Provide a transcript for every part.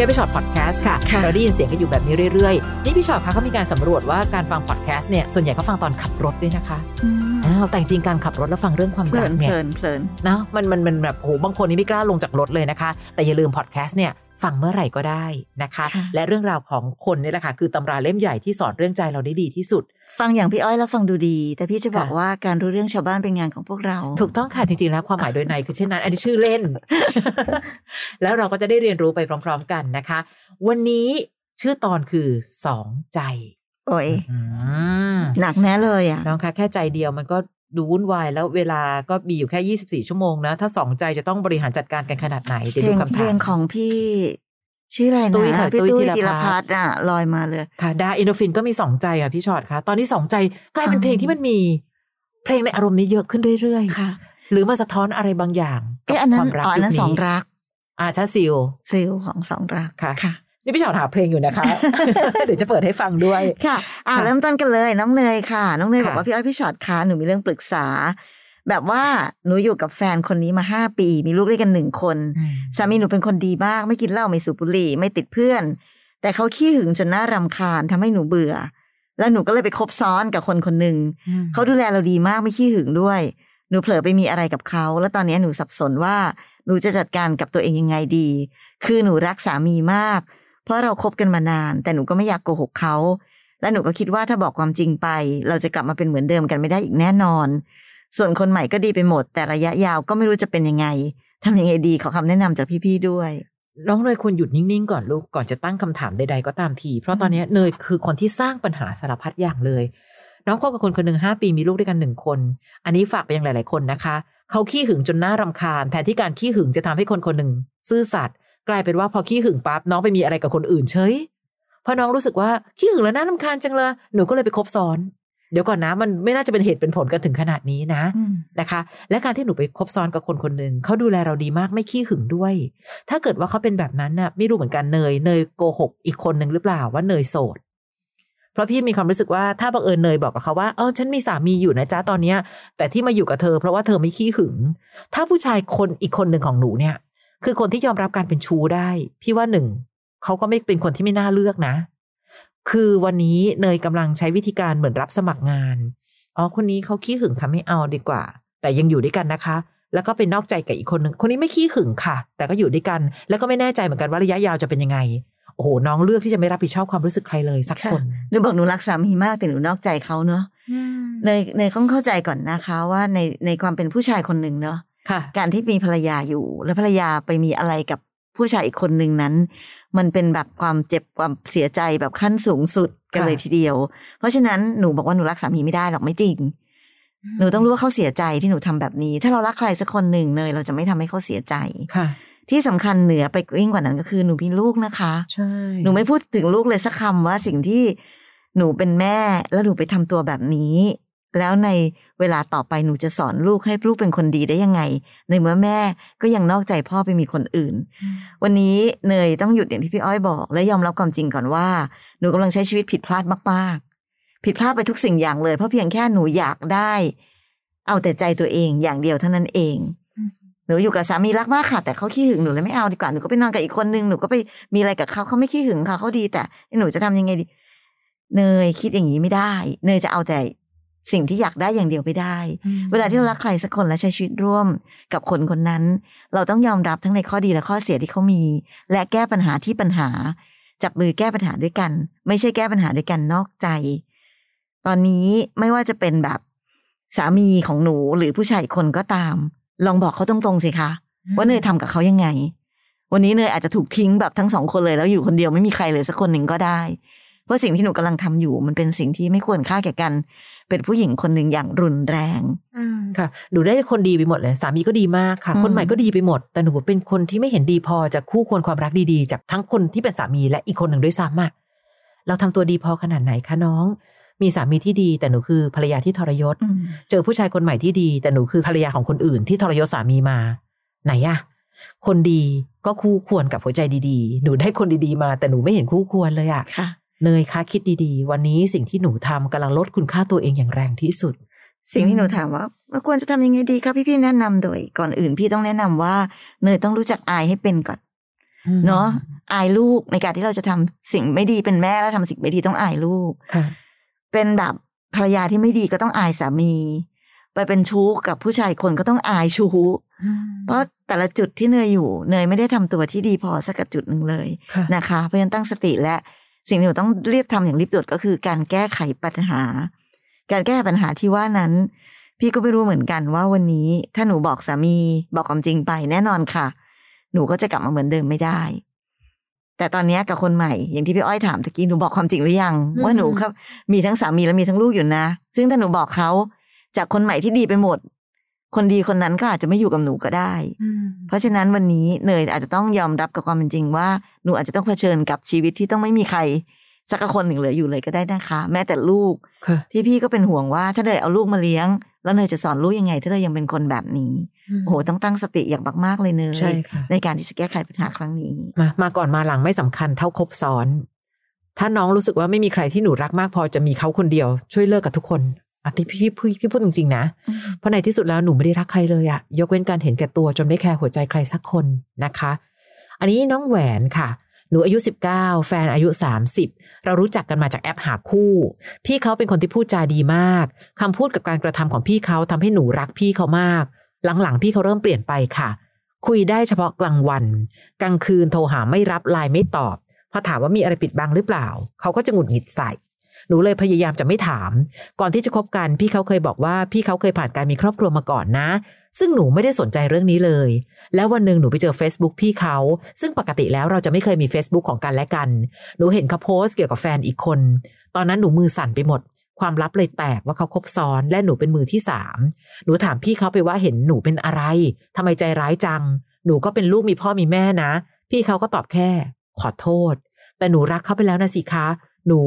พี่อ้อยพี่ฉอดพอดแคสต์ค่ะค่ะ เราได้ยินเสียงกันอยู่แบบนี้เรื่อยๆ นี่พี่ฉอดคะเขามีการสำรวจว่าการฟังพอดแคสต์เนี่ยส่วนใหญ่เขาฟังตอนขับรถด้วยนะคะอ้าวแต่จริงๆการขับรถแล้วฟังเรื่องความเพลิรักนเนี่เพยลินเพลินเนาะมันมันมันแบบโอ้โหบางคนนี่ไม่กล้าลงจากรถเลยนะคะ แต่อย่าลืมพอดแคสต์เนี่ยฟังเมื่อไหร่ก็ได้นะคะค่ะและเรื่องราวของคนนี่แหละค่ะคือตำราเล่มใหญ่ที่สอนเรื่องใจเราได้ดีที่สุด ฟังอย่างพี่อ้อยแล้วฟังดูดี แต่พี่จะบอกค่ะว่าการรู้เรื่องชาวบ้านเป็นงานของพวกเรา ถูกต้องค่ะจริงๆแล้วความหมายโดยในคือเช่นนั้น อันนี้ชื่อเล่น แล้วเราก็จะได้เรียนรู้ไปพร้อม ๆ กันนะคะ วันนี้ชื่อตอนคือสองใจ โอ้ยอืมหนักแน่เลยอะน้องคะแค่ใจเดียวมันก็ดูวุ่นวายแล้วเวลาก็มีอยู่แค่ 24 ชั่วโมงนะ ถ้าสองใจจะต้องบริหารจัดการกันขนาดไหนเดี๋ยวเพลดูงคำเพถาลงมของพี่ ชื่ออะไรตุ้ยนะค่ะพี่ตุ้ยตุ้ยธีธีรรพัพัฒฒน์น์อะลอยมาเลย ค่ะ ดาอินโดฟินก็มีสองใจอะพี่ชอตคะตอนนี้สองใจกลายเป็นเพลงที่มันมี เพลงในอารมณ์นี้เยอะขึ้นเรื่อยค่ะๆหรือมาสะท้อนอะไรบางอย่างกับเอ๊ะอันนั้คนวามรักอ๋ออันยุนั้นคสองนี้รัก อ่าชาซิลซิลของสองรักค่ะค่ะนี่พี่ชอตหาเพลงอยู่นะคะ เดี๋ยวจะเปิดให้ฟังด้วยค่ะ อ่าค่ะเริ่มต้นกันเลยน้องเนยค่ะ น้องเนยค่ะบอกว่าพี่อ้อยพี่ชอตคะหนูมีเรื่องปรึกษา แบบว่าหนูอยู่กับแฟนคนนี้มาห้าปี มีลูกด้วยกันหนึ่งคน สามีหนูเป็นคนดีมาก ไม่กินเหล้าไม่สูบบุหรี่ไม่ติดเพื่อน แต่เขาขี้หึงจนน่ารำคาญทำให้หนูเบื่อ แล้วหนูก็เลยไปคบซ้อนกับคนคนหนึ่งอืมเขาดูแลเราดีมากไม่ขี้หึงด้วย หนูเผลอไปมีอะไรกับเขา แล้วตอนนี้หนูสับสนว่าหนูจะจัดการกับตัวเองยังไงดี คือหนูรักสามีมาก เพราะเราคบกันมานาน แต่หนูก็ไม่อยากโกหกเขาและหนูก็คิดว่าถ้าบอกความจริงไป เราจะกลับมาเป็นเหมือนเดิมกันไม่ได้อีกแน่นอน ส่วนคนใหม่ก็ดีไปหมด แต่ระยะยาวก็ไม่รู้จะเป็นยังไงทำยังไงดีขอคำแนะนำจากพี่ๆด้วยน้องเนยควรหยุดนิ่งๆก่อนลูกก่อนจะตั้งคำถามใดๆก็ตามที เพราะตอนนี้เนยคือคนที่สร้างปัญหาสารพัดอย่างเลย น้องคบกับคนคนหนึ่งห้าปีมีลูกด้วยกันหนึ่งคน อันนี้ฝากไปยังหลาย ๆ คนนะคะ เขาขี้หึงจนน่ารำคาญแทนที่การขี้หึงจะทำให้คนคนหนึ่งซื่อสัตย์กลายเป็นว่าพอขี้หึงปั๊บน้องไปมีอะไรกับคนอื่นเฉยเพราะน้องรู้สึกว่าขี้หึงแล้วน่ารำคาญจังเลยหนูก็เลยไปคบซ้อน เดี๋ยวก่อนนะ มันไม่น่าจะเป็นเหตุเป็นผลกันถึงขนาดนี้นะนะคะ และการที่หนูไปคบซ้อนกับคนคนหนึ่งเขาดูแลเราดีมากไม่ขี้หึงด้วย ถ้าเกิดว่าเขาเป็นแบบนั้นน่ะ ไม่รู้เหมือนกันเนยเนยโกหกอีกคนหนึ่งหรือเปล่าว่าเนยโสดเพราะพี่มีความรู้สึกว่าถ้าบังเอิญเนยบอกกับเขาว่าเออฉันมีสามีอยู่นะจ๊ะตอนเนี้ย แต่ที่มาอยู่กับเธอเพราะว่าเธอไม่ขี้หึง ถ้าผู้ชายคนอีกคนหนึ่งของหนูเนี่ย คือคนที่ยอมรับการเป็นชู้ได้ พี่ว่าหนึ่งเขาก็ไม่เป็นคนที่ไม่น่าเลือกนะ คือวันนี้เนยกำลังใช้วิธีการเหมือนรับสมัครงาน อ๋อ คนนี้เขาขี้หึงค่ะไม่เอาดีกว่า แต่ยังอยู่ด้วยกันนะคะ แล้วก็เป็นนอกใจกับอีกคนหนึ่งคนนี้ไม่ขี้หึงค่ะ แต่ก็อยู่ด้วยกัน แล้วก็ไม่แน่ใจเหมือนกันว่าระยะยาวจะเป็นยังไง โอ้โห น้องเลือกที่จะไม่รับผิดชอบความรู้สึกใครเลยสักคนหนูบอกหนูรักสามีมากแต่หนูนอกใจเขาเนอะเนยเนยต้องเข้าใจก่อนนะคะว่าในในความเป็นผู้ชายคนหนึ่งเนอะค่ะการที่มีภรรยาอยู่ แล้วภรรยาไปมีอะไรกับ ผู้ชายอีกคนหนึ่งนั้น มันเป็นแบบความเจ็บความเสียใจแบบขั้นสูงสุดกันค่ะเลยทีเดียว เพราะฉะนั้นหนูบอกว่าหนูรักสามีไม่ได้หรอกไม่จริง หนูต้องรู้ว่าเขาเสียใจที่หนูทำแบบนี้ ถ้าเรารักใครสักคนหนึ่งเนยเราจะไม่ทำให้เขาเสียใจค่ะ ที่สำคัญเหนือไปยิ่งกว่านั้นก็คือหนูมีลูกนะคะใช่หนูไม่พูดถึงลูกเลยสักคำว่าสิ่งที่หนูเป็นแม่แล้วหนูไปทำตัวแบบนี้ แล้วในเวลาต่อไปหนูจะสอนลูกให้ลูกเป็นคนดีได้ยังไง ในเมื่อแม่ก็ยังนอกใจพ่อไปมีคนอื่น วันนี้เนยต้องหยุดอย่างที่พี่อ้อยบอก และยอมรับความจริงก่อนว่า หนูกำลังใช้ชีวิตผิดพลาดมากๆ ผิดพลาดไปทุกสิ่งอย่างเลย เพราะเพียงแค่หนูอยากได้ เอาแต่ใจตัวเองอย่างเดียวเท่านั้นเอง หนูอยู่กับสามีรักมากค่ะ แต่เขาขี้หึงหนูเลยไม่เอาดีกว่าหนูก็ไปนอนกับอีกคนนึงหนูก็ไปมีอะไรกับเขาเขาไม่ขี้หึงค่ะเขาดี แต่หนูจะทำยังไงดีเนยคิดอย่างนี้ไม่ได้ เนยจะเอาแต่ สิ่งที่อยากได้อย่างเดียวไม่ได้ เวลาที่เรารักใครสักคนและใช้ชีวิตร่วมกับคนคนนั้น เราต้องยอมรับทั้งในข้อดีและข้อเสียที่เขามี และแก้ปัญหาที่ปัญหา จับมือแก้ปัญหาด้วยกัน ไม่ใช่แก้ปัญหาด้วยกันนอกใจ ตอนนี้ไม่ว่าจะเป็นแบบสามีของหนูหรือผู้ชายอีกคนก็ตาม ลองบอกเขาตรงๆสิคะว่าเนยทำกับเขายังไง วันนี้เนยอาจจะถูกทิ้งแบบทั้งสองคนเลยแล้วอยู่คนเดียวไม่มีใครเลยสักคนหนึ่งก็ได้ เพราะสิ่งที่หนูกำลังทำอยู่ มันเป็นสิ่งที่ไม่ควรค่าแก่กัน เป็นผู้หญิงคนหนึ่งอย่างรุนแรงค่ะหนูได้คนดีไปหมดเลยสามีก็ดีมากค่ะอืมคนใหม่ก็ดีไปหมด แต่หนูเป็นคนที่ไม่เห็นดีพอจากคู่ควรความรักดีๆ จากทั้งคนที่เป็นสามีและอีกคนหนึ่งด้วยซ้ำอะเราทำตัวดีพอขนาดไหนคะน้อง มีสามีที่ดี แต่หนูคือภรรยาที่ทรยศอืมเจอผู้ชายคนใหม่ที่ดี แต่หนูคือภรรยาของคนอื่นที่ทรยศสามีมา ไหนอะคนดีก็คู่ควรกับหัวใจดีๆ หนูได้คนดีๆมา แต่หนูไม่เห็นคู่ควรเลยอะค่ะ เนยคะคิดดีๆ วันนี้สิ่งที่หนูทำกำลังลดคุณค่าตัวเองอย่างแรงที่สุด สิ่งที่หนูถามว่าเราควรจะทำยังไงดีครับพี่พี่ๆแนะนำโดย ก่อนอื่นพี่ต้องแนะนำว่า เนยต้องรู้จักอายให้เป็นก่อนเนาะอายลูกในการที่เราจะทำสิ่งไม่ดีเป็นแม่แล้วทำสิ่งไม่ดีต้องอายลูกค่ะ เป็นแบบภรรยาที่ไม่ดีก็ต้องอายสามี ไปเป็นชู้กับผู้ชายคนก็ต้องอายชู้เพราะแต่ละจุดที่เนยอยู่ เนยไม่ได้ทำตัวที่ดีพอสักกับจุดหนึ่งเลยค่ะนะคะ เพราะฉะนั้นตั้งสติและ สิ่งที่หนูต้องรีบทำอย่างรีบด่วนก็คือ การแก้ไขปัญหา การแก้ปัญหาที่ว่านั้น พี่ก็ไม่รู้เหมือนกันว่าวันนี้ถ้าหนูบอกสามีบอกความจริงไปแน่นอนค่ะ หนูก็จะกลับมาเหมือนเดิมไม่ได้ แต่ตอนเนี้ยกับคนใหม่อย่างที่พี่อ้อยถามตะกี้หนูบอกความจริงหรือยังอืมว่าหนูครับ มีทั้งสามีและมีทั้งลูกอยู่นะ ซึ่งถ้าหนูบอกเขาจากคนใหม่ที่ดีไปหมด คนดีคนนั้นก็อาจจะไม่อยู่กับหนูก็ได้ เพราะฉะนั้นวันนี้เนยอาจจะต้องยอมรับกับความเป็นจริงว่าหนูอาจจะต้องเผชิญกับชีวิตที่ต้องไม่มีใคร สักคนหนึ่งเหลืออยู่เลยก็ได้นะคะ แม้แต่ลูกค่ะที่พี่ก็เป็นห่วงว่า ถ้าเนยเอาลูกมาเลี้ยง แล้วเนยจะสอนลูกยังไง ถ้าเนยยังเป็นคนแบบนี้โอ้โหต้องตั้งสติอย่างมากๆเลยเนยใช่ค่ะในการที่จะแก้ไขปัญหาครั้งนี้มามาก่อนมาหลังไม่สำคัญเท่าครบซ้อน ถ้าน้องรู้สึกว่าไม่มีใครที่หนูรักมากพอจะมีเขาคนเดียว ช่วยเลิกกับทุกคน อะที่พี่พี่พี่พี่พูดจริงๆนะ เพราะในที่สุดแล้วหนูไม่ได้รักใครเลยอะยกเว้นการเห็นแก่ตัวจนไม่แคร์หัวใจใครสักคนนะคะ อันนี้น้องแหวนค่ะ หนูอายุ 19 แฟนอายุ 30 เรารู้จักกันมาจากแอปหาคู่ พี่เขาเป็นคนที่พูดจาดีมากคำพูดกับการกระทำของพี่เขาทำให้หนูรักพี่เขามาก หลังๆ พี่เขาเริ่มเปลี่ยนไปค่ะ คุยได้เฉพาะกลางวัน กลางคืนโทรหาไม่รับไลน์ไม่ตอบ พอถามว่ามีอะไรปิดบังหรือเปล่า เขาก็จะหงุดหงิดใส่ หนูเลยพยายามจะไม่ถาม ก่อนที่จะคบกันพี่เขาเคยบอกว่าพี่เขาเคยผ่านการมีครอบครัวมาก่อนนะ ซึ่งหนูไม่ได้สนใจเรื่องนี้เลย แล้ววันหนึ่งหนูไปเจอ Facebook พี่เขา ซึ่งปกติแล้วเราจะไม่เคยมี Facebook ของกันและกัน หนูเห็นเขาโพสต์เกี่ยวกับแฟนอีกคน ตอนนั้นหนูมือสั่นไปหมดความลับเลยแตกว่าเขาคบซ้อนและหนูเป็นมือที่สาม หนูถามพี่เขาไปว่าเห็นหนูเป็นอะไรทำไมใจร้ายจัง หนูก็เป็นลูกมีพ่อมีแม่นะ พี่เขาก็ตอบแค่ ขอโทษ แต่หนูรักเขาไปแล้วนะสิคะ หนู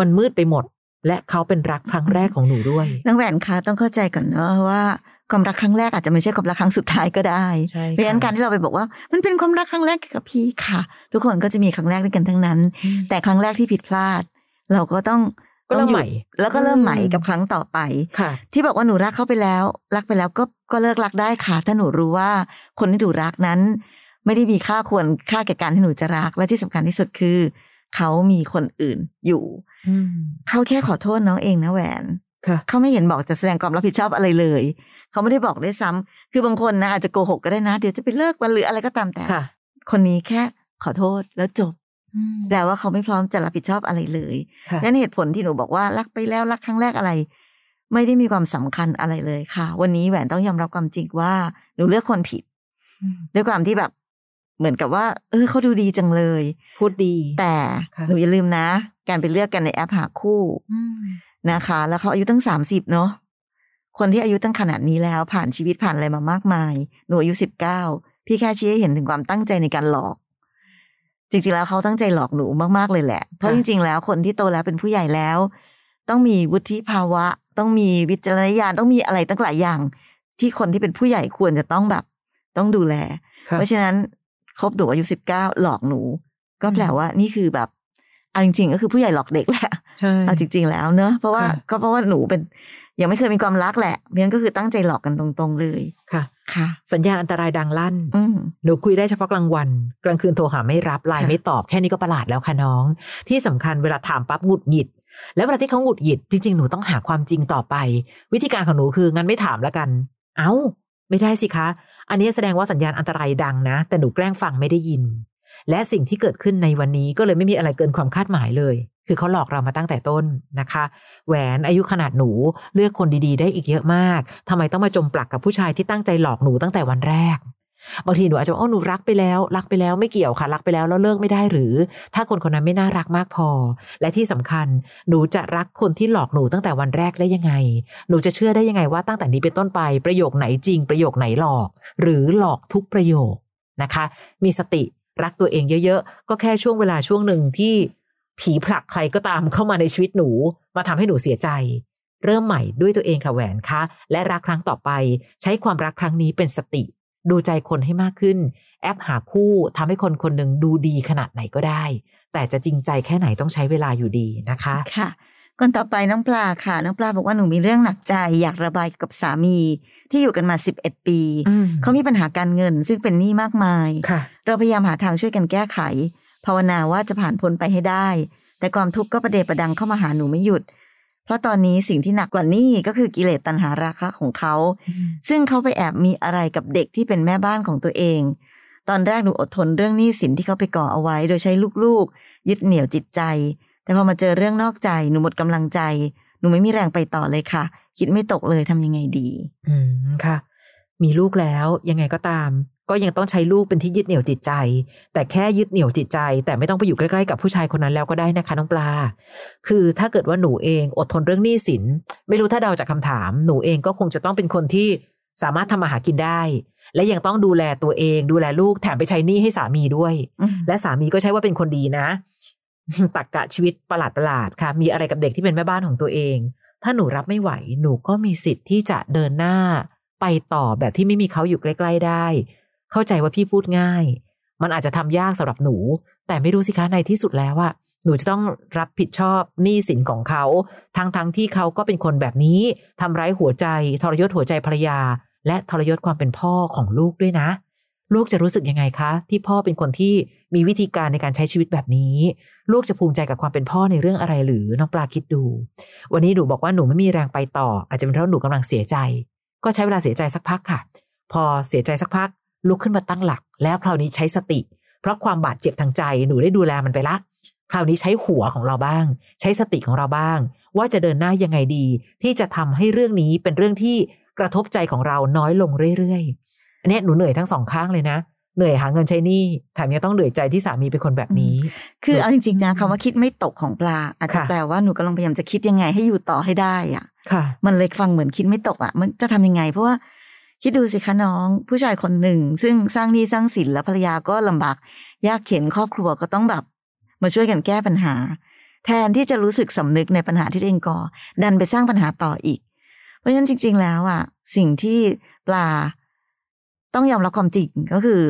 มันมืดไปหมด และเขาเป็นรักครั้งแรกของหนูด้วยน้องแหวนคะต้องเข้าใจก่อนเนาะว่าความรักครั้งแรกอาจจะไม่ใช่ความรักครั้งสุดท้ายก็ได้ใช่ค่ะเพราะฉะนั้นการที่เราไปบอกว่า มันเป็นความรักครั้งแรกกับพี่ค่ะ ทุกคนก็จะมีครั้งแรกด้วยกันทั้งนั้น แต่ครั้งแรกที่ผิดพลาด เราก็ต้องก็เริ่มต้องหยุดใหม่ แล้วก็เริ่มใหม่อืมกับครั้งต่อไปค่ะ ที่บอกว่าหนูรักเขาไปแล้ว รักไปแล้วก็ก็เลิกรักได้ค่ะ ถ้าหนูรู้ว่าคนที่หนูรักนั้น ไม่ได้มีค่าควรค่าแก่การที่หนูจะรักและที่สำคัญที่สุดคือ เขามีคนอื่นอยู่อืมเขาแค่ขอโทษน้องเองนะแหวนค่ะเขาไม่เห็นบอกจะแสดงความรับผิดชอบอะไรเลย เขาไม่ได้บอกด้วยซ้ำคือบางคนนะอาจจะโกหกก็ได้นะ เดี๋ยวจะไปเลิกวันหรืออะไรก็ตามแต่ค่ะคนนี้แค่ขอโทษแล้วจบแปลว่าเขาไม่พร้อมจะรับผิดชอบอะไรเลยค่ะนั่นเหตุผลที่หนูบอกว่ารักไปแล้วรักครั้งแรกอะไร ไม่ได้มีความสำคัญอะไรเลยค่ะ วันนี้แหวนต้องยอมรับความจริงว่าหนูเลือกคนผิด ด้วยความที่แบบ เหมือนกับว่า เออเขาดูดีจังเลย พูดดี แต่ค่ะหนูอย่าลืมนะ การไปเลือกกันในแอปหาคู่นะคะ แล้วเขาอายุตั้งสามสิบเนาะคนที่อายุตั้งขนาดนี้แล้ว ผ่านชีวิตผ่านอะไรมามากมาย หนูอายุสิบเก้าพี่แค่ชี้ให้เห็นถึงความตั้งใจในการหลอก จริงๆแล้วเขาตั้งใจหลอกหนูมากๆเลยแหละ เพราะค่ะจริง ๆ แล้วคนที่โตแล้วเป็นผู้ใหญ่แล้ว ต้องมีวุฒิภาวะ ต้องมีวิจารณญาณต้องมีอะไรตั้งหลายอย่าง ที่คนที่เป็นผู้ใหญ่ควรจะต้องแบบ ต้องดูแลค่ะเพราะฉะนั้น คบหนูอายุสิบเก้าหลอกหนู ก็แปลว่านี่คือแบบเอาจริงๆก็คือผู้ใหญ่หลอกเด็กแหละใช่เอาจริง ๆ แล้วเนอะเพราะว่าค่ะก็เพราะว่าหนูเป็นยังไม่เคยมีความรักแหละเพราะฉะนั้นก็คือตั้งใจหลอกกันตรงๆเลยค่ะ ค่ะ สัญญาณอันตรายดังลั่นอืมหนูคุยได้เฉพาะกลางวัน กลางคืนโทรหาไม่รับไลน์ค่ะไม่ตอบแค่นี้ก็ประหลาดแล้วค่ะน้อง ที่สำคัญเวลาถามปั๊บหงุดหงิด แล้วเวลาที่เขาหงุดหงิดจริงๆหนูต้องหาความจริงต่อไป วิธีการของหนูคืองั้นไม่ถามแล้วกัน เอ้า ไม่ได้สิคะ อันนี้แสดงว่าสัญญาณอันตรายดังนะ แต่หนูแกล้งฟังไม่ได้ยิน และสิ่งที่เกิดขึ้นในวันนี้ก็เลยไม่มีอะไรเกินความคาดหมายเลย คือเขาหลอกเรามาตั้งแต่ต้นนะคะ แหวนอายุขนาดหนูเลือกคนดีๆ ได้อีกเยอะมากทำไมต้องมาจมปลักกับผู้ชายที่ตั้งใจหลอกหนูตั้งแต่วันแรก บางทีหนูอาจจะว่าอ๋อหนูรักไปแล้ว รักไปแล้วไม่เกี่ยวค่ะ รักไปแล้วแล้วเลิกไม่ได้หรือ ถ้าคนคนนั้นไม่น่ารักมากพอ และที่สำคัญหนูจะรักคนที่หลอกหนูตั้งแต่วันแรกได้ยังไง หนูจะเชื่อได้ยังไงว่าตั้งแต่นี้เป็นต้นไปประโยคไหนจริงประโยคไหนหลอก หรือหลอกทุกประโยคนะคะ มีสติรักตัวเองเยอะๆ ก็แค่ช่วงเวลาช่วงหนึ่งที่ผีผลักใครก็ตามเข้ามาในชีวิตหนู มาทำให้หนูเสียใจ เริ่มใหม่ด้วยตัวเองค่ะแหวนคะ และรักครั้งต่อไป ใช้ความรักครั้งนี้เป็นสติ ดูใจคนให้มากขึ้น แอปหาคู่ทำให้คนคนหนึ่งดูดีขนาดไหนก็ได้ แต่จะจริงใจแค่ไหนต้องใช้เวลาอยู่ดีนะคะค่ะคนต่อไปน้องปลาค่ะ น้องปลาบอกว่าหนูมีเรื่องหนักใจ อยากระบายกับสามี ที่อยู่กันมาสิบเอ็ดปีอืมเขามีปัญหาการเงิน ซึ่งเป็นหนี้มากมายค่ะเราพยายามหาทางช่วยกันแก้ไข ภาวนาว่าจะผ่านพ้นไปให้ได้ แต่ความทุกข์ก็ประเดประดังเข้ามาหาหนูไม่หยุด เพราะตอนนี้สิ่งที่หนักกว่านี้ก็คือกิเลสตัณหาราคะของเขา ซึ่งเขาไปแอบมีอะไรกับเด็กที่เป็นแม่บ้านของตัวเอง ตอนแรกหนูอดทนเรื่องหนี้สินที่เขาไปก่อเอาไว้ โดยใช้ลูกๆ ยึดเหนี่ยวจิตใจ แต่พอมาเจอเรื่องนอกใจหนูหมดกำลังใจ หนูไม่มีแรงไปต่อเลยค่ะ คิดไม่ตกเลยทำยังไงดี อืมค่ะ มีลูกแล้วยังไงก็ตาม ก็ยังต้องใช้ลูกเป็นที่ยึดเหนี่ยวจิตใจ แต่แค่ยึดเหนี่ยวจิตใจ แต่ไม่ต้องไปอยู่ใกล้ๆกับผู้ชายคนนั้นแล้วก็ได้นะคะน้องปลา คือถ้าเกิดว่าหนูเองอดทนเรื่องหนี้สิน ไม่รู้ถ้าเดาจากคำถาม หนูเองก็คงจะต้องเป็นคนที่สามารถทำมาหากินได้ และยังต้องดูแลตัวเอง ดูแลลูกแถมไปใช้หนี้ให้สามีด้วยอืมและสามีก็ใช้ว่าเป็นคนดีนะตักกะชีวิตประหลาดประหลาดๆค่ะ มีอะไรกับเด็กที่เป็นแม่บ้านของตัวเอง ถ้าหนูรับไม่ไหว หนูก็มีสิทธิ์ที่จะเดินหน้า ไปต่อแบบที่ไม่มีเขาอยู่ใกล้ ๆ ได้ เข้าใจว่าพี่พูดง่าย มันอาจจะทำยากสำหรับหนู แต่ไม่รู้สิคะในที่สุดแล้วว่าหนูจะต้องรับผิดชอบหนี้สินของเขาทั้งๆทที่เขาก็เป็นคนแบบนี้ทำร้ายหัวใจ ทรยศหัวใจภรรยา และทรยศความเป็นพ่อของลูกด้วยนะ ลูกจะรู้สึกยังไงคะ ที่พ่อเป็นคนที่มีวิธีการในการใช้ชีวิตแบบนี้ ลูกจะภูมิใจกับความเป็นพ่อในเรื่องอะไรหรือน้องปลาคิดดู วันนี้หนูบอกว่าหนูไม่มีแรงไปต่อ อาจจะเป็นเพราะหนูกำลังเสียใจ ก็ใช้เวลาเสียใจสักพักค่ะ พอเสียใจสักพัก ลุกขึ้นมาตั้งหลัก แล้วคราวนี้ใช้สติ เพราะความบาดเจ็บทางใจหนูได้ดูแลมันไปละ คราวนี้ใช้หัวของเราบ้าง ใช้สติของเราบ้าง ว่าจะเดินหน้ายังไงดี ที่จะทำให้เรื่องนี้เป็นเรื่องที่กระทบใจของเราน้อยลงเรื่อยๆอันเนี้ยหนูเหนื่อยทั้งสองข้างเลยนะเหนื่อยหาเงินใช้หนี้แถมยังต้องเหนื่อยใจที่สามีเป็นคนแบบนี้ คือเอาจริงๆนะคำว่าคิดไม่ตกของปลา อาจจะค่ะแปลว่าหนูกำลังพยายามจะคิดยังไงให้อยู่ต่อให้ได้อะ ค่ะ มันเลยฟังเหมือนคิดไม่ตกอะ มันจะทำยังไง เพราะว่า คิดดูสิคะน้อง ผู้ชายคนหนึ่ง ซึ่งสร้างหนี้สร้างสินแล้วภรรยาก็ลำบาก ยากเข็นครอบครัวก็ต้องแบบ มาช่วยกันแก้ปัญหา แทนที่จะรู้สึกสำนึกในปัญหาที่ตัวเองก่อ ดันไปสร้างปัญหาต่ออีก เพราะฉะนั้นจริง ๆ แล้วอะ สิ่งที่ปลาต้องยอมรับความจริงก็คือ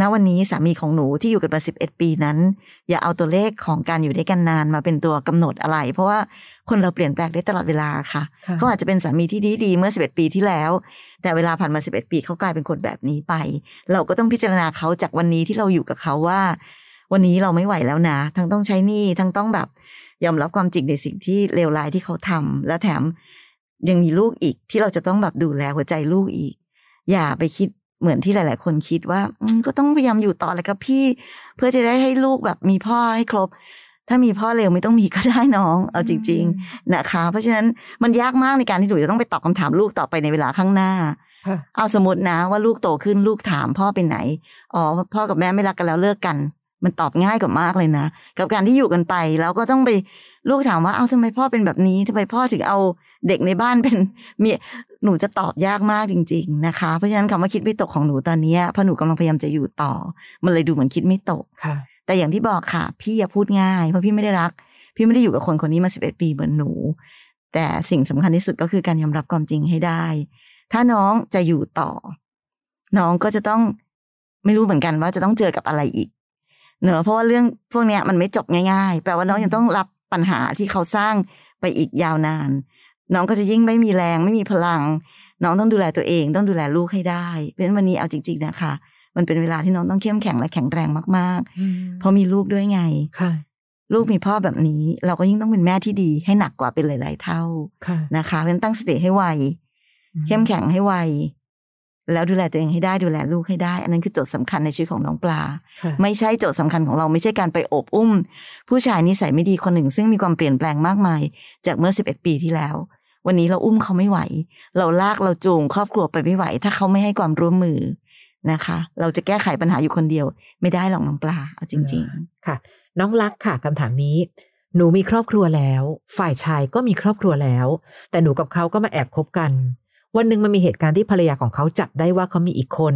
ณวันนี้สามีของหนูที่อยู่กันมาสิบเอ็ดปีนั้น อย่าเอาตัวเลขของการอยู่ด้วยกันนานมาเป็นตัวกำหนดอะไร เพราะว่าคนเราเปลี่ยนแปลงได้ตลอดเวลาค่ะค่ะเขาอาจจะเป็นสามีที่ดีดีๆเมื่อสิบเอ็ดปีที่แล้ว แต่เวลาผ่านมาสิบเอ็ดปีเขากลายเป็นคนแบบนี้ไป เราก็ต้องพิจารณาเขาจากวันนี้ที่เราอยู่กับเขาว่า วันนี้เราไม่ไหวแล้วนะ ทั้งต้องใช้หนี้ทั้งต้องแบบยอมรับความจริงในสิ่งที่เลวร้ายที่เขาทำและแถมยังมีลูกอีกที่เราจะต้องแบบดูแลหัวใจลูกอีก อย่าไปคิด เหมือนที่หลาย ๆ คนคิดว่าอืมก็ต้องพยายามอยู่ต่อเลยกับพี่ เพื่อจะได้ให้ลูกแบบมีพ่อให้ครบ ถ้ามีพ่อเร็วไม่ต้องมีก็ได้น้อง เอาจริง ๆ นะคะ เพราะฉะนั้นมันยากมากในการที่หนูจะต้องไปตอบคำถามลูกต่อไปในเวลาข้างหน้าค่ะเอาสมมตินะว่าลูกโตขึ้นลูกถามพ่อไปไหน อ๋อพ่อกับแม่ไม่รักกันแล้วเลิกกัน มันตอบง่ายกว่ามากเลยนะ กับการที่อยู่กันไป แล้วก็ต้องไปลูกถามว่าเอ้าทำไมพ่อเป็นแบบนี้ทำไมพ่อถึงเอาเด็กในบ้านเป็นเมียหนูจะตอบยากมากจริง ๆ นะคะ เพราะฉะนั้นคำว่าคิดไม่ตกของหนูตอนเนี้ยเพราะหนูกำลังพยายามจะอยู่ต่อ มันเลยดูเหมือนคิดไม่ตกค่ะ แต่อย่างที่บอกค่ะ พี่อย่าพูดง่ายเพราะพี่ไม่ได้รัก พี่ไม่ได้อยู่กับคนคนนี้มาสิบเอ็ดปีเหมือนหนู แต่สิ่งสำคัญที่สุดก็คือการยอมรับความจริงให้ได้ ถ้าน้องจะอยู่ต่อ น้องก็จะต้องไม่รู้เหมือนกันว่าจะต้องเจอกับอะไรอีก เนอะเพราะว่าเรื่องพวกเนี้ยมันไม่จบง่าย ๆ แปลว่าน้องยังต้องรับปัญหาที่เขาสร้างไปอีกยาวนาน น้องก็จะยิ่งไม่มีแรงไม่มีพลัง น้องต้องดูแลตัวเอง ต้องดูแลลูกให้ได้ เพราะฉะนั้นวันนี้เอาจริง ๆ นะคะ มันเป็นเวลาที่น้องต้องเข้มแข็งและแข็งแรงมากๆ เพราะมีลูกด้วยไงค่ะ ลูกมีพ่อแบบนี้ เราก็ยิ่งต้องเป็นแม่ที่ดีให้หนักกว่าเป็นหลาย ๆ เท่าค่ะนะคะเพราะฉะนั้นตั้งสติให้ไวเข้มแข็งให้ไว แล้วดูแลตัวเองให้ได้ดูแลลูกให้ได้ อันนั้นคือโจทย์สำคัญในชีวิตของน้องปลาค่ะไม่ใช่โจทย์สำคัญของเราไม่ใช่การไปโอบอุ้ม ผู้ชายนิสัยไม่ดีคนหนึ่ง ซึ่งมีความเปลี่ยนแปลงมากมาย จากเมื่อ 11 ปีที่แล้ว วันนี้เราอุ้มเขาไม่ไหว เราลากเราจูงครอบครัวไปไม่ไหว ถ้าเขาไม่ให้ความร่วมมือนะคะ เราจะแก้ไขปัญหาอยู่คนเดียว ไม่ได้หรอกน้องปลาเอาจริงค่ะ น้องรักค่ะคำถามนี้ หนูมีครอบครัวแล้ว ฝ่ายชายก็มีครอบครัวแล้ว แต่หนูกับเขาก็มาแอบคบกัน วันหนึ่งมันมีเหตุการณ์ที่ภรรยาของเขาจับได้ว่าเขามีอีกคน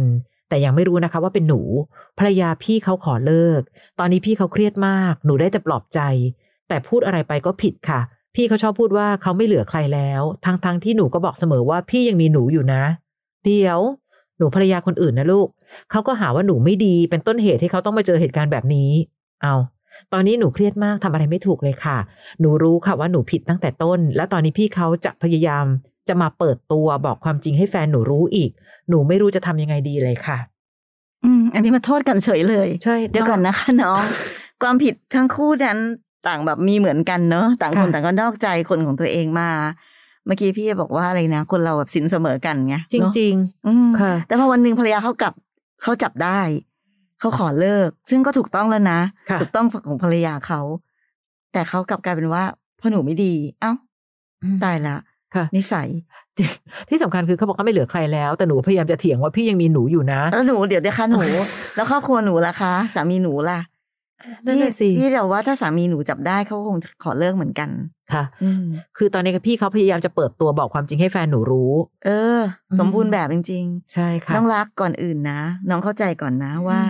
แต่ยังไม่รู้นะคะว่าเป็นหนู ภรรยาพี่เขาขอเลิก ตอนนี้พี่เขาเครียดมาก หนูได้แต่ปลอบใจ แต่พูดอะไรไปก็ผิดค่ะ พี่เขาชอบพูดว่าเขาไม่เหลือใครแล้ว ทั้งๆทที่หนูก็บอกเสมอว่าพี่ยังมีหนูอยู่นะ เดี๋ยว หนูภรรยาคนอื่นนะลูก เขาก็หาว่าหนูไม่ดี เป็นต้นเหตุให้เขาต้องมาเจอเหตุการณ์แบบนี้ เอา ตอนนี้หนูเครียดมากทำอะไรไม่ถูกเลยค่ะ หนูรู้ค่ะว่าหนูผิดตั้งแต่ต้น และตอนนี้พี่เขาจะพยายามจะมาเปิดตัวบอกความจริงให้แฟนหนูรู้อีก หนูไม่รู้จะทำยังไงดีเลยค่ะ อืม อันนี้มาโทษกันเฉยเลยใช่เดี๋ยวก่อนนะคะน้อง ความผิดทั้งคู่นั้นต่างแบบมีเหมือนกันเนอะต่างคนค่ะต่างก็นอกใจคนของตัวเองมา เมื่อกี้พี่บอกว่าอะไรนะคนเราแบบสินเสมอกันไงจเนอะริงอืมค่ะ แต่พอวันหนึ่งภรรยาเขากลับเขาจับได้ เขาขอเลิก ซึ่งก็ถูกต้องแล้วนะค่ะถูกต้องของภรรยาเขา แต่เขากลับกลายเป็นว่าพ่อหนูไม่ดี เอ้าๆอืมตายละค่ะนิสัยจริงที่สำคัญคือเขาบอกเขาไม่เหลือใครแล้ว แต่หนูพยายามจะเถียงว่าพี่ยังมีหนูอยู่นะ แล้วหนูเดี๋ยวเดี๋ยวคะหนู แล้วครอบครัวหนูล่ะคะ สามีหนูล่ะ นั่นพี่น่ะสิพี่เดาว่าถ้าสามีหนูจับได้เขาคงขอเลิกเหมือนกันค่ะอืมคือตอนนี้พี่เขาพยายามจะเปิดตัวบอกความจริงให้แฟนหนูรู้ เอออืมสมบูรณ์แบบจริงใช่ค่ะๆน้องรักก่อนอื่นนะ น้องเข้าใจก่อนนะว่า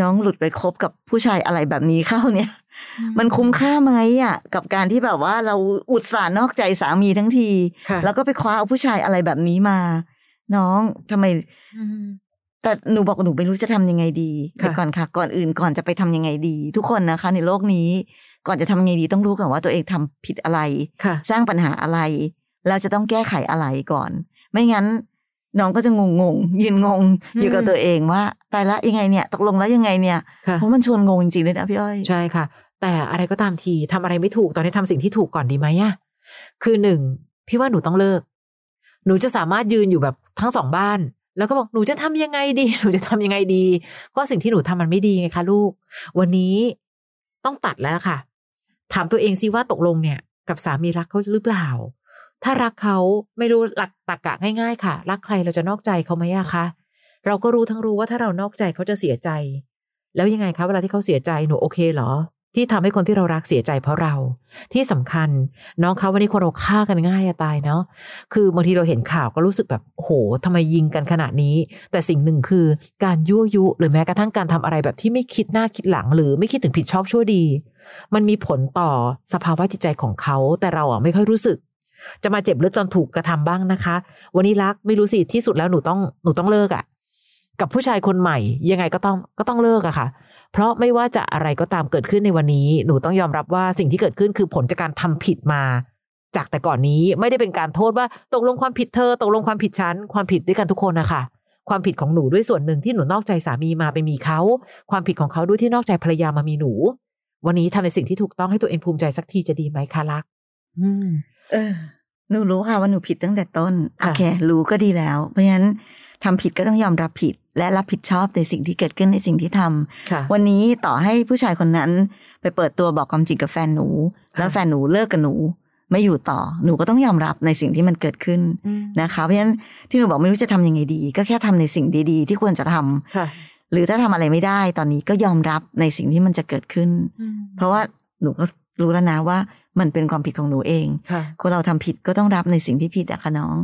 น้องหลุดไปคบกับผู้ชายอะไรแบบนี้เข้าเนี่ย มันคุ้มค่าไหมอะ กับการที่แบบว่าเราอุตส่าห์นอกใจสามีทั้งทีค่ะแล้วก็ไปคว้าเอาผู้ชายอะไรแบบนี้มา น้องทำไมอืม แต่หนูบอกหนูไม่รู้จะทำยังไงดีค่ะเดี๋ยวก่อนค่ะ ก่อนอื่นก่อนจะไปทำยังไงดี ทุกคนนะคะ ในโลกนี้ ก่อนจะทำยังไงดีต้องรู้ก่อนว่าตัวเองทำผิดอะไรค่ะสร้างปัญหาอะไร เราจะต้องแก้ไขอะไรก่อน ไม่งั้นน้องก็จะงงงๆยืนงงอืมอยู่กับตัวเองว่าตายละยังไงเนี่ยตกลงแล้วยังไงเนี่ยค่ะเพราะมันชวนงงจริงๆเลยนะพี่อ้อยใช่ค่ะ แต่อะไรก็ตามทีทำอะไรไม่ถูกตอนนี้ทำสิ่งที่ถูกก่อนดีไหมอะคือหนึ่งพี่ว่าหนูต้องเลิก หนูจะสามารถยืนอยู่แบบทั้งสองบ้าน แล้วก็บอกหนูจะทำยังไงดี หนูจะทำยังไงดี ก็สิ่งที่หนูทำมันไม่ดีไงคะลูก วันนี้ต้องตัดแล้วค่ะ ถามตัวเองซิว่าตกลงเนี่ย กับสามีรักเขาหรือเปล่า ถ้ารักเขาไม่รู้หลักตรรกะง่าย ๆ ค่ะ รักใครเราจะนอกใจเขาไหมอะคะเราก็รู้ทั้งรู้ว่าถ้าเรานอกใจเขาจะเสียใจ แล้วยังไงคะเวลาที่เขาเสียใจหนูโอเคเหรอ ที่ทำให้คนที่เรารักเสียใจเพราะเรา ที่สำคัญ น้องเขาวันนี้คนเราฆ่ากันง่ายอะตายเนาะคือบางทีเราเห็นข่าวก็รู้สึกแบบโหทำไมยิงกันขนาดนี้ แต่สิ่งหนึ่งคือการยั่วยุ หรือแม้กระทั่งการทำอะไรแบบที่ไม่คิดหน้าคิดหลัง หรือไม่คิดถึงผิดชอบชั่วดี มันมีผลต่อสภาวะจิตใจของเขา แต่เราอะไม่ค่อยรู้สึก จะมาเจ็บหรือจนถูกกระทำบ้างนะคะ วันนี้รักไม่รู้สิที่สุดแล้วหนูต้องหนูต้องเลิกอะ่ะกับผู้ชายคนใหม่ยังไงก็ต้องก็ต้องเลิกอะค่ะ เพราะไม่ว่าจะอะไรก็ตามเกิดขึ้นในวันนี้ หนูต้องยอมรับว่าสิ่งที่เกิดขึ้นคือผลจากการทำผิดมา จากแต่ก่อนนี้ไม่ได้เป็นการโทษว่าตกลงความผิดเธอตกลงความผิดฉันความผิดด้วยกันทุกคนนะคะความผิดของหนูด้วยส่วนหนึ่งที่หนูนอกใจสามีมาไปมีเขา ความผิดของเขาด้วยที่นอกใจภรรยามามีหนู วันนี้ทำในสิ่งที่ถูกต้องให้ตัวเองภูมิใจสักทีจะดีไหมคะรัก อืม เออ หนูรู้ค่ะว่าหนูผิดตั้งแต่ต้นค่ะโอเค รู้ก็ดีแล้ว เพราะฉะนั้นทำผิดก็ต้องยอมรับผิด และรับผิดชอบในสิ่งที่เกิดขึ้นในสิ่งที่ทำค่ะวันนี้ต่อให้ผู้ชายคนนั้น ไปเปิดตัวบอกความจริงกับแฟนหนู แล้วแฟนหนูเลิกกับหนู ไม่อยู่ต่อหนูก็ต้องยอมรับในสิ่งที่มันเกิดขึ้นอืมนะคะ เพราะฉะนั้นที่หนูบอกไม่รู้จะทำยังไงดี ก็แค่ทำในสิ่งดีๆ ที่ควรจะทำค่ะหรือถ้าทำอะไรไม่ได้ตอนนี้ก็ยอมรับในสิ่งที่มันจะเกิดขึ้นอืมเพราะว่าหนูก็รู้แล้วนะว่ามันเป็นความผิดของหนูเองค่ะคนเราทำผิดก็ต้องรับในสิ่งที่ผิดอะค่ะน้อง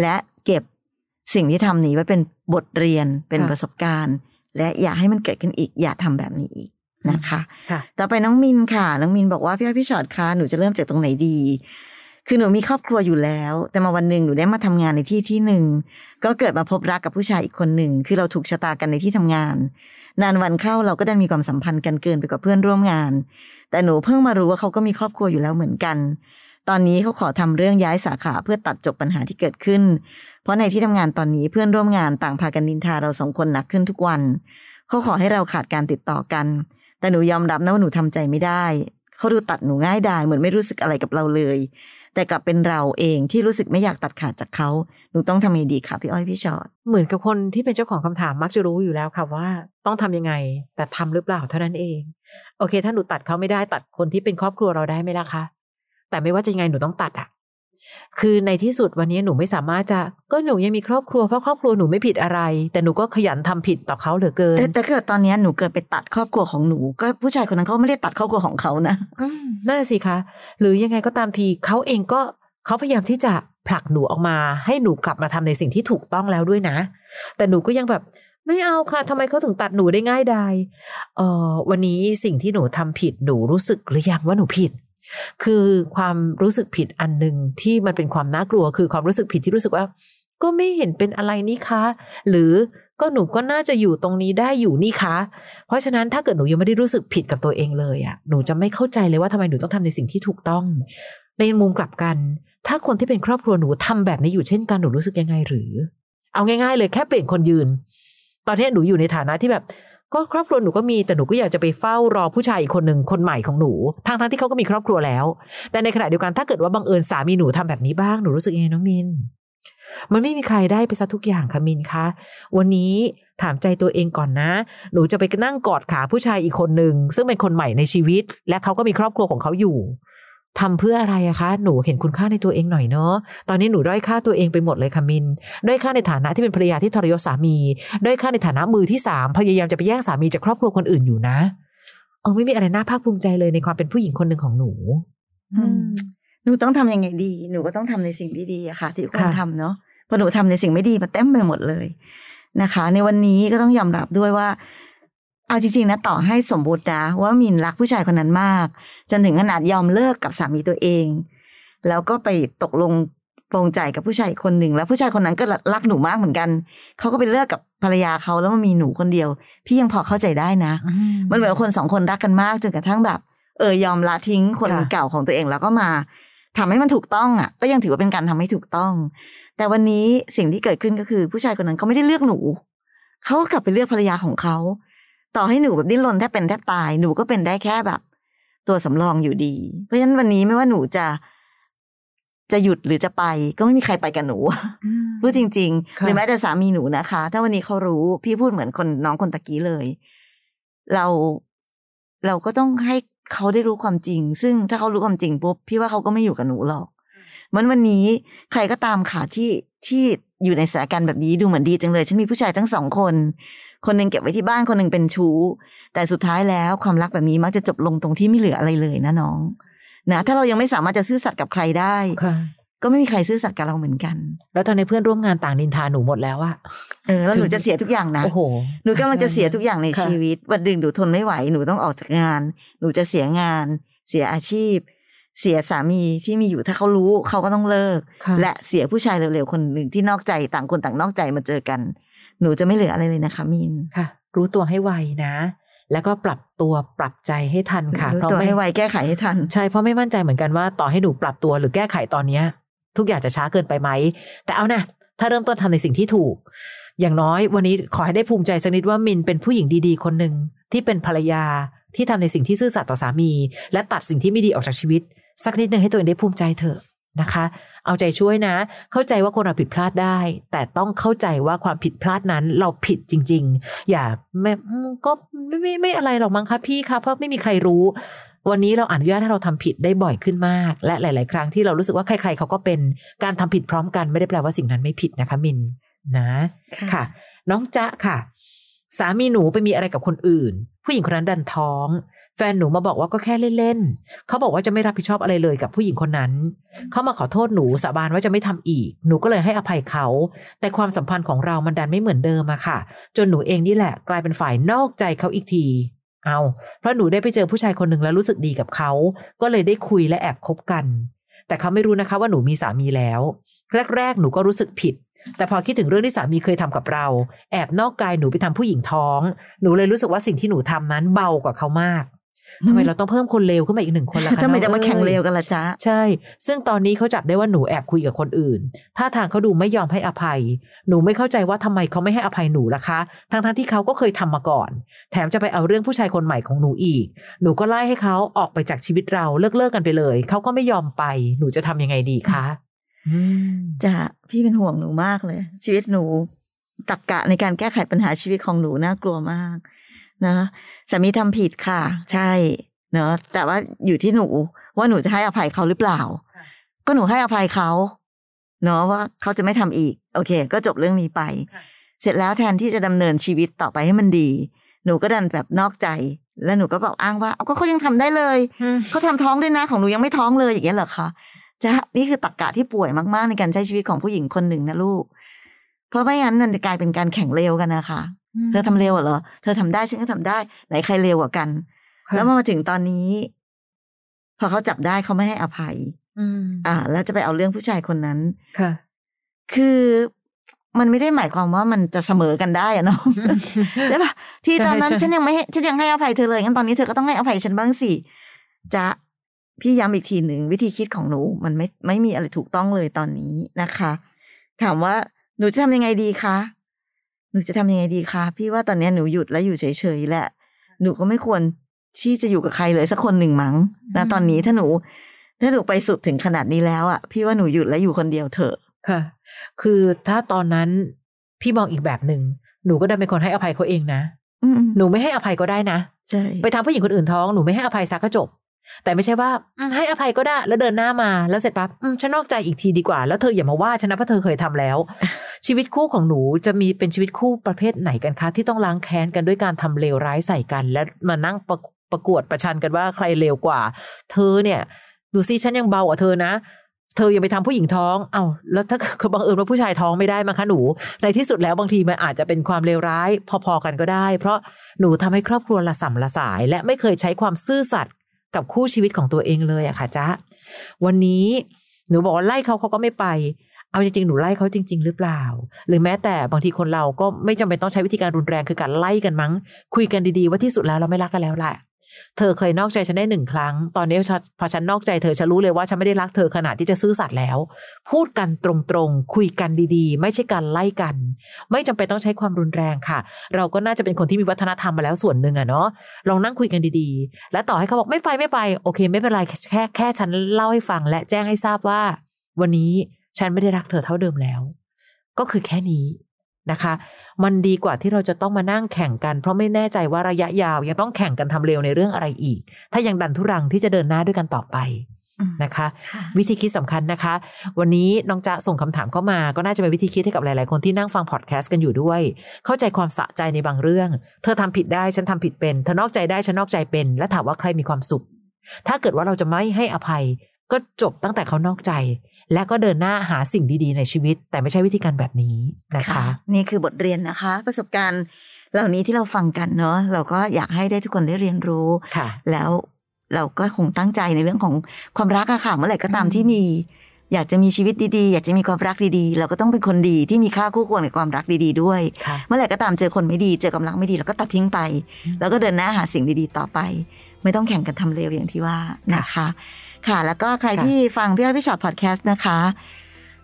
และเก็บ สิ่งที่ทำนี้ไว้เป็นบทเรียนเป็นค่ะประสบการณ์ และอย่าให้มันเกิดขึ้นอีก อย่าทำแบบนี้อีกนะคะค่ะต่อไปน้องมินค่ะ น้องมินบอกว่าพี่อ้อยพี่ชอดคะหนูจะเริ่มจากตรงไหนดี คือหนูมีครอบครัวอยู่แล้ว แต่มาวันหนึ่งหนูได้มาทำงานในที่ที่หนึ่ง ก็เกิดมาพบรักกับผู้ชายอีกคนหนึ่ง คือเราถูกชะตากันในที่ทำงาน นานวันเข้าเราก็ดันมีความสัมพันธ์กันเกินไปกับเพื่อนร่วมงาน แต่หนูเพิ่งมารู้ว่าเขาก็มีครอบครัวอยู่แล้วเหมือนกัน ตอนนี้เขาขอทำเรื่องย้ายสาขาเพื่อตัดจบปัญหาที่เกิดขึ้น เพราะในที่ทำงานตอนนี้เพื่อนร่วมงานต่างพากันนินทาเราสองคนหนักขึ้นทุกวัน เขาขอให้เราขาดการติดต่อกัน แต่หนูยอมรับนะว่าหนูทำใจไม่ได้ เขาดูตัดหนูง่ายดายเหมือนไม่รู้สึกอะไรกับเราเลย แต่กลับเป็นเราเองที่รู้สึกไม่อยากตัดขาดจากเขา หนูต้องทำยังไงดีคะพี่อ้อยพี่ชอตเหมือนกับคนที่เป็นเจ้าของคำถามมักจะรู้อยู่แล้วค่ะว่า ต้องทำยังไง แต่ทำหรือเปล่าเท่านั้นเอง โอเค ถ้าหนูตัดเขาไม่ได้ตัดคนที่เป็นครอบครัวเราได้ไหมล่ะคะแต่ไม่ว่าจะยังไงหนูต้องตัดอะ คือในที่สุดวันนี้หนูไม่สามารถจะก็หนูยังมีครอบครัวเพราะครอบครัวหนูไม่ผิดอะไร แต่หนูก็ขยันทำผิดต่อเขาเหลือเกิน แต่แต่เกิดตอนเนี้ยหนูเกิดไปตัดครอบครัวของหนู ก็ผู้ชายคนนั้นเขาไม่ได้ตัดครอบครัวของเขานะอืมนั่นนะสิคะ หรือยังไงก็ตามทีเขาเองก็เขาพยายามที่จะผลักหนูออกมา ให้หนูกลับมาทำในสิ่งที่ถูกต้องแล้วด้วยนะ แต่หนูก็ยังแบบไม่เอาค่ะทำไมเขาถึงตัดหนูได้ง่ายดายเอ่อวันนี้สิ่งที่หนูทำผิดหนูรู้สึกหรือยังว่าหนูผิด คือความรู้สึกผิดอันหนึ่งที่มันเป็นความน่ากลัว คือความรู้สึกผิดที่รู้สึกว่า ก็ไม่เห็นเป็นอะไรนี่คะ หรือก็หนูก็น่าจะอยู่ตรงนี้ได้อยู่นี่คะ เพราะฉะนั้นถ้าเกิดหนูยังไม่ได้รู้สึกผิดกับตัวเองเลยอะหนูจะไม่เข้าใจเลยว่าทำไมหนูต้องทำในสิ่งที่ถูกต้อง ในมุมกลับกัน ถ้าคนที่เป็นครอบครัวหนูทำแบบนี้อยู่เช่นกันหนูรู้สึกยังไงหรือ เอาง่าย ๆ เลยแค่เปลี่ยนคนยืน ตอนนี้หนูอยู่ในฐานะที่แบบ ก็ครอบครัวหนูก็มีแต่หนูก็อยากจะไปเฝ้ารอผู้ชายอีกคนหนึ่งคนใหม่ของหนูทั้งทั้งที่เขาก็มีครอบครัวแล้ว แต่ในขณะเดียวกันถ้าเกิดว่าบังเอิญสามีหนูทำแบบนี้บ้างหนูรู้สึกยังไงน้องมิน มันไม่มีใครได้ไปซะทุกอย่างค่ะมินคะวันนี้ถามใจตัวเองก่อนนะ หนูจะไปนั่งกอดขาผู้ชายอีกคนหนึ่งซึ่งเป็นคนใหม่ในชีวิต และเขาก็มีครอบครัวของเขาอยู่ ทำเพื่ออะไรอะคะ หนูเห็นคุณค่าในตัวเองหน่อยเนาะ ตอนนี้หนูด้อยค่าตัวเองไปหมดเลยค่ะมิน ด้อยค่าในฐานะที่เป็นภรรยาที่ทรยศสามี ด้อยค่าในฐานะมือที่สามพยายามจะไปแย่งสามีจากครอบครัวคนอื่นอยู่นะ เออไม่มีอะไรน่าภาคภูมิใจเลยในความเป็นผู้หญิงคนหนึ่งของหนู อืมหนูต้องทำยังไงดี หนูก็ต้องทำในสิ่งที่ดีอะค่ะ ที่ควรค่ะทำเนาะเพราะหนูทำในสิ่งไม่ดีมาเต็มไปหมดเลยนะคะ ในวันนี้ก็ต้องยอมรับด้วยว่า เอาจริงๆนะต่อให้สมบูรณ์นะว่ามินรักผู้ชายคนนั้นมาก จนถึงขนาดยอมเลิกกับสามีตัวเอง แล้วก็ไปตกลงปรงใจกับผู้ชายอีกคนหนึ่ง แล้วผู้ชายคนนั้นก็รักหนูมากเหมือนกันเขาก็ไปเลิกกับภรรยาเขาแล้วมันมีหนูคนเดียว พี่ยังพอเข้าใจได้นะ มันเหมือนคนสองคนรักกันมากจนกระทั่งแบบ เออยอมละทิ้งคนค่ะเก่าของตัวเองแล้วก็มาทำให้มันถูกต้องอะ ก็ยังถือว่าเป็นการทำให้ถูกต้อง แต่วันนี้สิ่งที่เกิดขึ้นก็คือ ผู้ชายคนนั้นเขาไม่ได้เลือกหนูเขาก็กลับไปเลือกภรรยาของเขา ต่อให้หนูแบบดิ้นรนแทบเป็นแทบตาย หนูก็เป็นได้แค่แบบ ตัวสำรองอยู่ดี เพราะฉะนั้นวันนี้ไม่ว่าหนูจะจะหยุดหรือจะไปก็ไม่มีใครไปกับหนูพูดจริงๆค่ะหรือแม้แต่สามีหนูนะคะ ถ้าวันนี้เขารู้พี่พูดเหมือนคนน้องคนตะกี้เลย เราเราก็ต้องให้เขาได้รู้ความจริง ซึ่งถ้าเขารู้ความจริงปุ๊บพี่ว่าเขาก็ไม่อยู่กับหนูหรอกมันวันนี้ใครก็ตามค่ะที่ที่อยู่ในสถานการณ์แบบนี้ดูเหมือนดีจังเลย ฉันมีผู้ชายทั้งสองคน คนหนึ่งเก็บไว้ที่บ้านคนหนึ่งเป็นชู้ แต่สุดท้ายแล้วความรักแบบนี้มักจะจบลงตรงที่ไม่เหลืออะไรเลยนะน้องนะถ้าเรายังไม่สามารถจะซื่อสัตย์กับใครได้ค่ะก็ไม่มีใครซื่อสัตย์กับเราเหมือนกัน แล้วตอนนี้เพื่อนร่วมงานต่างนินทาหนูหมดแล้วอะเออแล้วหนูถึงจะเสียทุกอย่างนะ โอ้โห หนูกำลังจะเสียทุกอย่างในค่ะชีวิต วันหนึ่งหนูทนไม่ไหว หนูต้องออกจากงาน หนูจะเสียงาน เสียอาชีพ เสียสามีที่มีอยู่ถ้าเขารู้เขาก็ต้องเลิกค่ะและเสียผู้ชายเร็วๆคนหนึ่งที่นอกใจต่างคนต่างนอกใจมาเจอกัน หนูจะไม่เหลืออะไรเลยนะคะมินค่ะ รู้ตัวให้ไวนะ แล้วก็ปรับตัวปรับใจให้ทันค่ะรู้เพราะตัวไม่ให้ไวแก้ไขให้ทัน ใช่เพราะไม่มั่นใจเหมือนกันว่าต่อให้หนูปรับตัวหรือแก้ไขตอนเนี้ย ทุกอย่างจะช้าเกินไปไหม แต่เอานะถ้าเริ่มต้นทำในสิ่งที่ถูก อย่างน้อยวันนี้ขอให้ได้ภูมิใจสักนิดว่ามินเป็นผู้หญิงดีๆ คนหนึ่งที่เป็นภรรยาที่ทำในสิ่งที่ซื่อสัตย์ต่อสามี และตัดสิ่งที่ไม่ดีออกจากชีวิต สักนิดหนึ่งให้ตัวเองได้ภูมิใจเถอะนะคะ เอาใจช่วยนะ เข้าใจว่าคนเราผิดพลาดได้ แต่ต้องเข้าใจว่าความผิดพลาดนั้นเราผิดจริง ๆ อย่าไม่อืมก็ไม่ไม่ไม่อะไรหรอกมั้งคะพี่คะเพราะไม่มีใครรู้วันนี้เราอนุญาตให้เราทำผิดได้บ่อยขึ้นมาก และหลาย ๆ ครั้งที่เรารู้สึกว่าใคร ๆ เขาก็เป็นการทำผิดพร้อมกันไม่ได้แปลว่าสิ่งนั้นไม่ผิดนะคะมินนะค่ะ น้องจ๊ะค่ะ สามีหนูไปมีอะไรกับคนอื่น ผู้หญิงคนนั้นดันท้องแฟ นหนูมาบอกว่าก็แค่เล่นๆเขาบอกว่าจะไม่รับผิดชอบอะไรเลยกับผู้หญิงคนนั้นเขามาขอโทษหนูสาบานว่าจะไม่ทำอีก หนูก็เลยให้อภัยเขา แต่ความสัมพันธ์ของเรามันดันไม่เหมือนเดิมอะค่ะ จนหนูเองนี่แหละ กลายเป็นฝ่ายนอกใจเขาอีกที เอา เพราะหนูได้ไปเจอผู้ชายคนหนึ่งแล้วรู้สึกดีกับเขา ก็เลยได้คุยและแอบคบกัน แต่เขาไม่รู้นะคะว่าหนูมีสามีแล้ว แรกๆหนูก็รู้สึกผิดแต่พอคิดถึงเรื่องที่สามีเคยทำกับเรา แอบนอกกายหนูไปทำผู้หญิงท้อง หนูเลยรู้สึกว่าสิ่งที่หนูทำนั้นเบากว่าเขามาก ทำไมเราต้องเพิ่มคนเลวขึ้นมาอีกหนึ่งคนล่ะคะทำไมน้องจะมาอ้ยแข่งเร็วกันล่ะจ๊ะใช่ ซึ่งตอนนี้เขาจับได้ว่าหนูแอบคุยกับคนอื่นถ้าทางเขาดูไม่ยอมให้อภัย หนูไม่เข้าใจว่าทำไมเขาไม่ให้อภัยหนูล่ะคะ ทั้งๆทที่เขาก็เคยทำมาก่อน แถมจะไปเอาเรื่องผู้ชายคนใหม่ของหนูอีก หนูก็ไล่ให้เขาออกไปจากชีวิตเราเลิกเลิกๆกันไปเลย เขาก็ไม่ยอมไป หนูจะทำยังไงดีคะอืมจะพี่เป็นห่วงหนูมากเลย ชีวิตหนูตักกะในการแก้ไขปัญหาชีวิตของหนูน่ากลัวมาก นะสามีทำผิดค่ะ ใช่เนอะแต่ว่าอยู่ที่หนู ว่าหนูจะให้อภัยเขาหรือเปล่าค่ะก็หนูให้อภัยเขาเนาะว่าเขาจะไม่ทำอีก โอเค ก็จบเรื่องนี้ไป เสร็จแล้วแทนที่จะดำเนินชีวิตต่อไปให้มันดี หนูก็ดันแบบนอกใจ แล้วหนูก็บอกอ้างว่าเอาก็เขายังทำได้เลยเขาทำท้องด้วยนะของหนูยังไม่ท้องเลยอย่างเงี้ยเหรอคะจะนี่คือตรกกะที่ป่วยมาก ๆ ในการใช้ชีวิตของผู้หญิงคนหนึ่งนะลูก เพราะไม่งั้นมันจะกลายเป็นการแข่งเร็วกันนะคะ เธอทำเร็วเหรอ เธอทำได้ฉันก็ทำได้ ไหนใครเร็วกว่ากันค่ะแล้วมาถึงตอนนี้ พอเขาจับได้เขาไม่ให้อภัยอืมอ่า แล้วจะไปเอาเรื่องผู้ชายคนนั้นค่ะ คือมันไม่ได้หมายความว่ามันจะเสมอกันได้อะเนาะใช่ปะที่ตอนนั้นใช่ใช่ฉันยังไม่ให้ฉันยังให้อภัยเธอเลยงั้นตอนนี้เธอก็ต้องให้อภัยฉันบ้างสิจะพี่ย้ำอีกทีหนึ่งวิธีคิดของหนู มันไม่ไม่มีอะไรถูกต้องเลยตอนนี้นะคะ ถามว่าหนูจะทำยังไงดีคะ หนูจะทำยังไงดีคะพี่ว่าตอนนี้หนูหยุดแล้วอยู่เฉยๆแหละ หนูก็ไม่ควรที่จะอยู่กับใครเลยสักคนหนึ่งมั้งนะตอนนี้ถ้าหนู ถ้าหนูไปสุดถึงขนาดนี้แล้วอะ พี่ว่าหนูหยุดแล้วอยู่คนเดียวเถอะค่ะ คือถ้าตอนนั้นพี่มองอีกแบบหนึ่งหนูก็ได้เป็นคนให้อภัยเขาเองนะอืมหนูไม่ให้อภัยก็ได้นะ ใช่ ไปทำผู้หญิงคนอื่นท้องหนูไม่ให้อภัยซักก็จบ แต่ไม่ใช่ว่าอืมให้อภัยก็ได้แล้วเดินหน้ามาแล้วเสร็จปั๊บอืมฉันนอกใจอีกทีดีกว่า แล้วเธออย่ามาว่าฉันนะเพราะเธอเคยทำแล้ว ชีวิตคู่ของหนูจะมีเป็นชีวิตคู่ประเภทไหนกันคะ ที่ต้องล้างแค้นกันด้วยการทำเลวร้ายใส่กัน และมานั่งประประกวดประชันกันว่าใครเลวกว่า เธอเนี่ย ดูซิฉันยังเบากว่าเธอนะเธออย่าไปทำผู้หญิงท้อง เอา้า แล้วถ้าเกิดบังเอิญว่าผู้ชายท้องไม่ได้มาคะหนู ในที่สุดแล้วบางทีมันอาจจะเป็นความเลวร้าย พอๆกันก็ได้ เพราะหนูทำให้ครอบครัวละสัมละสาย และไม่เคยใช้ความซื่อสัตย์ กับคู่ชีวิตของตัวเองเลยอะค่ะจ๊ะวันนี้หนูบอกว่าไล่เขาเขาก็ไม่ไป เอาจริงๆ หนูไล่เขาจริง ๆ หรือเปล่า หรือแม้แต่บางทีคนเราก็ไม่จำเป็นต้องใช้วิธีการรุนแรงคือการไล่กันมั้ง คุยกันดีๆ ว่าที่สุดแล้วเราไม่รักกันแล้วแหละเธอเคยนอกใจฉันได้หนึ่งครั้ง ตอนนี้พอฉันนอกใจเธอฉันรู้เลยว่าฉันไม่ได้รักเธอขนาดที่จะซื่อสัตย์แล้ว พูดกันตรงๆ คุยกันดีๆ ไม่ใช่การไล่กัน ไม่จำเป็นต้องใช้ความรุนแรงค่ะ เราก็น่าจะเป็นคนที่มีวัฒนธรรมมาแล้วส่วนหนึ่งอะเนาะ ลองนั่งคุยกันดีๆ และต่อให้เขาบอกไม่ไปไม่ไป โอเค ไม่เป็นไรแค่แค่ฉันเล่าให้ฟังและแจ้งให้ทราบว่า วันนี้ ฉันไม่ได้รักเธอเท่าเดิมแล้ว ก็คือแค่นี้นะคะ มันดีกว่าที่เราจะต้องมานั่งแข่งกัน เพราะไม่แน่ใจว่าระยะยาวยังต้องแข่งกันทำเร็วในเรื่องอะไรอีก ถ้ายังดันทุรังที่จะเดินหน้าด้วยกันต่อไปอืมนะคะค่ะวิธีคิดสำคัญนะคะ วันนี้น้องจะส่งคำถามเข้ามา ก็น่าจะเป็นวิธีคิดให้กับหลาย ๆ คนที่นั่งฟังพอดแคสต์กันอยู่ด้วย เข้าใจความสะใจในบางเรื่อง เธอทำผิดได้ฉันทำผิดเป็นเธอนอกใจได้ฉันนอกใจเป็น และถามว่าใครมีความสุข ถ้าเกิดว่าเราจะไม่ให้อภัย ก็จบตั้งแต่เขานอกใจ และก็เดินหน้าหาสิ่งดีๆ ในชีวิต แต่ไม่ใช่วิธีการแบบนี้นะคะ นี่คือบทเรียนนะคะ ประสบการณ์เหล่านี้ที่เราฟังกันเนาะเราก็อยากให้ได้ทุกคนได้เรียนรู้ค่ะ แล้วเราก็คงตั้งใจในเรื่องของความรักอะค่ะเมื่อไหร่ก็ตามอืมที่มี อยากจะมีชีวิตดีๆ อยากจะมีความรักดีๆ เราก็ต้องเป็นคนดีที่มีค่าคู่ควรกับความรักดีๆ ด้วยค่ะเมื่อไหร่ก็ตามเจอคนไม่ดีเจอความรักไม่ดีเราก็ตัดทิ้งไปอืมแล้วก็เดินหน้าหาสิ่งดีๆ ต่อไป ไม่ต้องแข่งกันทำเร็วอย่างที่ว่านะคะ ค่ะ แล้วก็ใครค่ะที่ฟังพี่อ้อยพี่ชอตพอดแคสต์นะคะ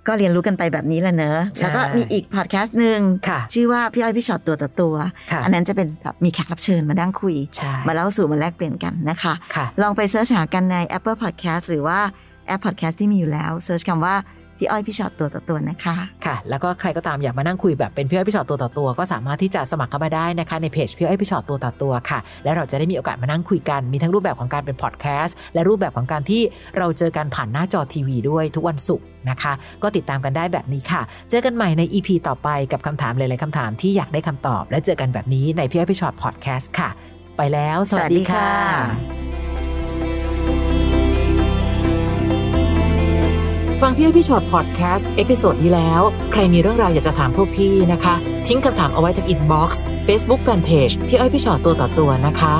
ก็เรียนรู้กันไปแบบนี้แหละเนอะใช่แล้วก็มีอีกพอดแคสต์หนึ่งค่ะชื่อว่าพี่อ้อยพี่ชอตตัวต่อตัวค่ะอันนั้นจะเป็นแบบมีแขกรับเชิญมานั่งคุยใช่มาเล่าสู่มาแลกเปลี่ยนกันนะคะค่ะลองไปเสิร์ชหากันใน Apple Podcast หรือว่าแอป Podcast ที่มีอยู่แล้วเสิร์ชคำว่า พี่อ้อยพี่ชอตตัวต่อตัวนะคะ ค่ะ แล้วก็ใครก็ตามอยากมานั่งคุยแบบเป็นพี่อ้อยพี่ชอตตัวต่อตัว ก็สามารถที่จะสมัครเข้ามาได้นะคะในเพจพี่อ้อยพี่ชอตตัวต่อตัวค่ะ และเราจะได้มีโอกาสมานั่งคุยกันมีทั้งรูปแบบของการเป็นพอดแคสต์และรูปแบบของการที่เราเจอกันผ่านหน้าจอทีวีด้วยทุกวันศุกร์นะคะ ก็ติดตามกันได้แบบนี้ค่ะ เจอกันใหม่ใน EP ต่อไปกับคำถามหลายๆคำถามที่อยากได้คำตอบ และเจอกันแบบนี้ในพี่อ้อยพี่ฉอดพอดแคสต์ค่ะ ไปแล้ว สวัสดีค่ะ ฟังพี่อ้อยพี่ฉอดพอดแคสต์ episode นี้แล้ว ใครมีเรื่องราวอยากจะถามพวกพี่นะคะ ทิ้งคำถามเอาไว้ที่ inbox เฟซบุ๊กแฟนเพจพี่อ้อยพี่ฉอดตัวต่อตัวนะคะ